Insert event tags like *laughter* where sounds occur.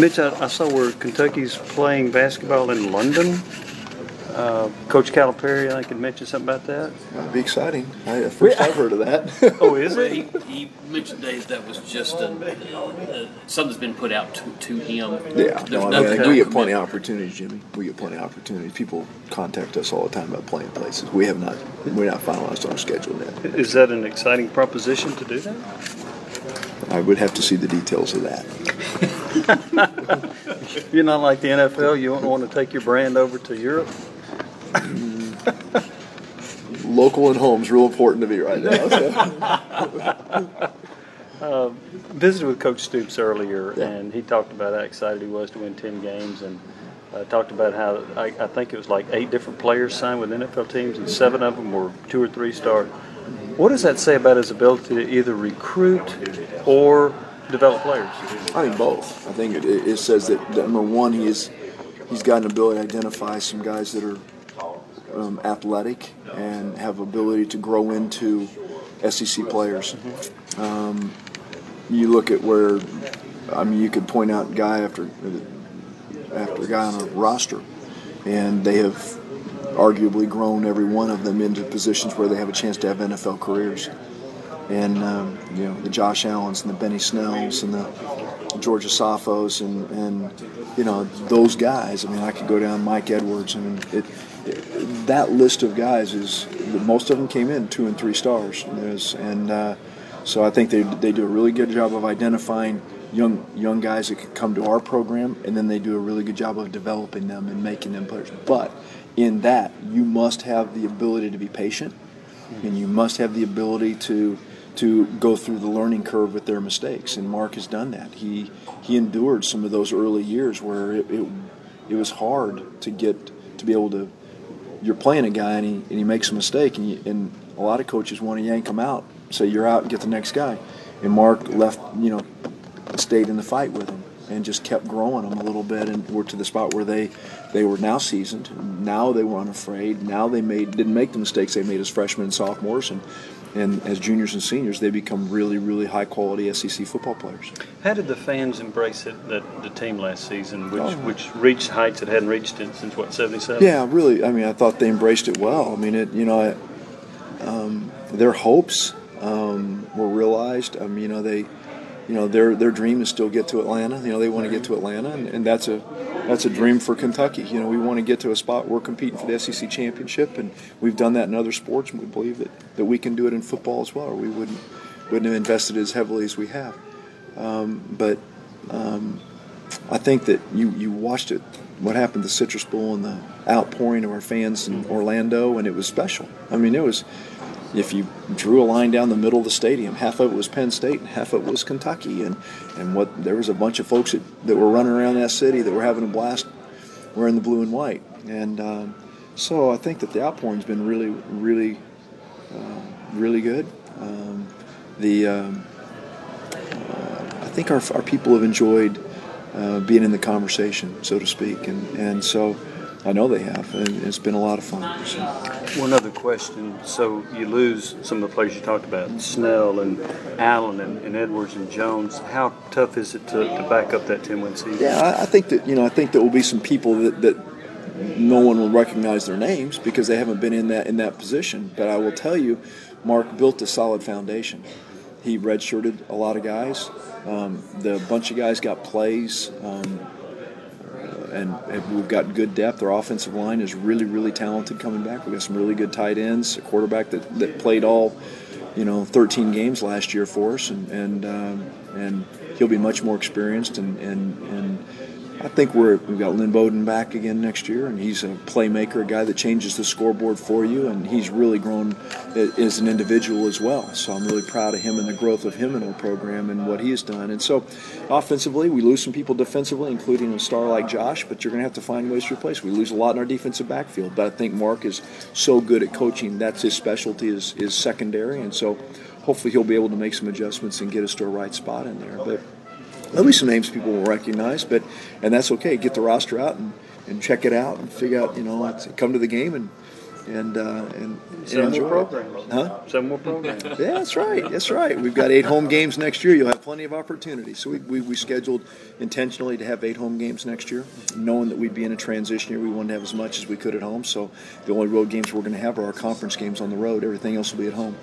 Mitch, I, I saw where Kentucky's playing basketball in London. Uh, Coach Calipari, I think, had mentioned something about that. That'd be exciting. I, first I've heard of that. *laughs* Oh, is it? he, he mentioned Dave that was just a, uh, something's been put out to, to him. yeah, There's no, I no mean, we get plenty of opportunities, Jimmy. We get plenty of opportunities. People contact us all the time about playing places. We have not, we're not finalized on our schedule yet. Is that an exciting proposition to do that? I would have to see the details of that. *laughs* You're not like the NFL. You don't want to take your brand over to Europe. *laughs* Local and home's real important to me right now. So. *laughs* Visited with Coach Stoops earlier, Yeah. and he talked about how excited he was to win 10 games, and uh, talked about how I, I think it was like eight different players signed with NFL teams, and seven of them were two or three star. What does that say about his ability to either recruit or develop players? I think both. I think it, it says that, that number one, he is, he's got an ability to identify some guys that are um, athletic and have ability to grow into SEC players. Um, you look at where, I mean, you could point out guy after after guy on a roster, and they have arguably grown every one of them into positions where they have a chance to have NFL careers. And um, you know the Josh Allens and the Benny Snells and the George Asafos and, and you know those guys. I mean, I could go down Mike Edwards. I mean, it, it, that list of guys is most of them came in two and three stars. And, there's, and uh, so I think they they do a really good job of identifying young young guys that could come to our program, and then they do a really good job of developing them and making them players. But in that, you must have the ability to be patient, and you must have the ability to to go through the learning curve with their mistakes. And Mark has done that. He he endured some of those early years where it it, it was hard to get to be able to. You're playing a guy and he, and he makes a mistake, and, you, and a lot of coaches want to yank him out, say you're out and get the next guy. And Mark left, you know, stayed in the fight with him and just kept growing them a little bit and were to the spot where they they were now seasoned. Now they were unafraid. Now they made didn't make the mistakes they made as freshmen and sophomores and and as juniors and seniors they become really really high quality SEC football players. How did the fans embrace it, that the team last season, which, Oh. which reached heights it hadn't reached in, since, what, 77? Yeah, really. I mean, I thought they embraced it well. I mean, it you know, I, um, their hopes um, were realized. Um, you know, they, you know, their their dream is still get to Atlanta. You know, they want to get to Atlanta, and, and that's a that's a dream for Kentucky. You know, we want to get to a spot we're competing for the SEC championship, and we've done that in other sports, and we believe that, that we can do it in football as well. Or we wouldn't wouldn't have invested as heavily as we have. Um, but um, I think that you, you watched it, what happened to Citrus Bowl and the outpouring of our fans in Orlando, and it was special. I mean, it was, if you drew a line down the middle of the stadium, half of it was Penn State and half of it was Kentucky. And, and what there was a bunch of folks that, that were running around that city that were having a blast wearing the blue and white. And um, so I think that the outpouring's been really, really, uh, really good. Um, the um, I think our, our people have enjoyed uh, being in the conversation, so to speak, and, and so I know they have, and it's been a lot of fun. So, One other question. So you lose some of the players you talked about, Snell and Allen and, and Edwards and Jones. How tough is it to, to back up that 10 win season? yeah, I, I think that you know I think there will be some people that, that no one will recognize their names because they haven't been in that in that position. But I will tell you, Mark built a solid foundation. He redshirted a lot of guys. Um, the bunch of guys got plays. Um, and, we've got good depth. Our offensive line is really, really talented coming back. We've got some really good tight ends, a quarterback that, that played all, you know, 13 games last year for us, and and um, and he'll be much more experienced. And and, and I think we're we've got Lynn Bowden back again next year, and he's a playmaker, a guy that changes the scoreboard for you, and he's really grown as an individual as well. So I'm really proud of him and the growth of him in our program and what he has done. And so, offensively, we lose some people defensively, including a star like Josh, but you're going to have to find ways to replace. We lose a lot in our defensive backfield, but I think Mark is so good at coaching. That's his specialty is is secondary, and so hopefully he'll be able to make some adjustments and get us to a right spot in there. But there'll be some names people will recognize, but and that's okay. Get the roster out and, and check it out and figure out, you know, come to the game and and uh, and, and Some enjoy more it. programs. *laughs* Huh? Some more programs. Yeah, that's right. That's right. We've got eight home games next year. You'll have plenty of opportunities. So we, we, we scheduled intentionally to have eight home games next year, knowing that we'd be in a transition year. We wanted to have as much as we could at home. So the only road games we're going to have are our conference games on the road. Everything else will be at home.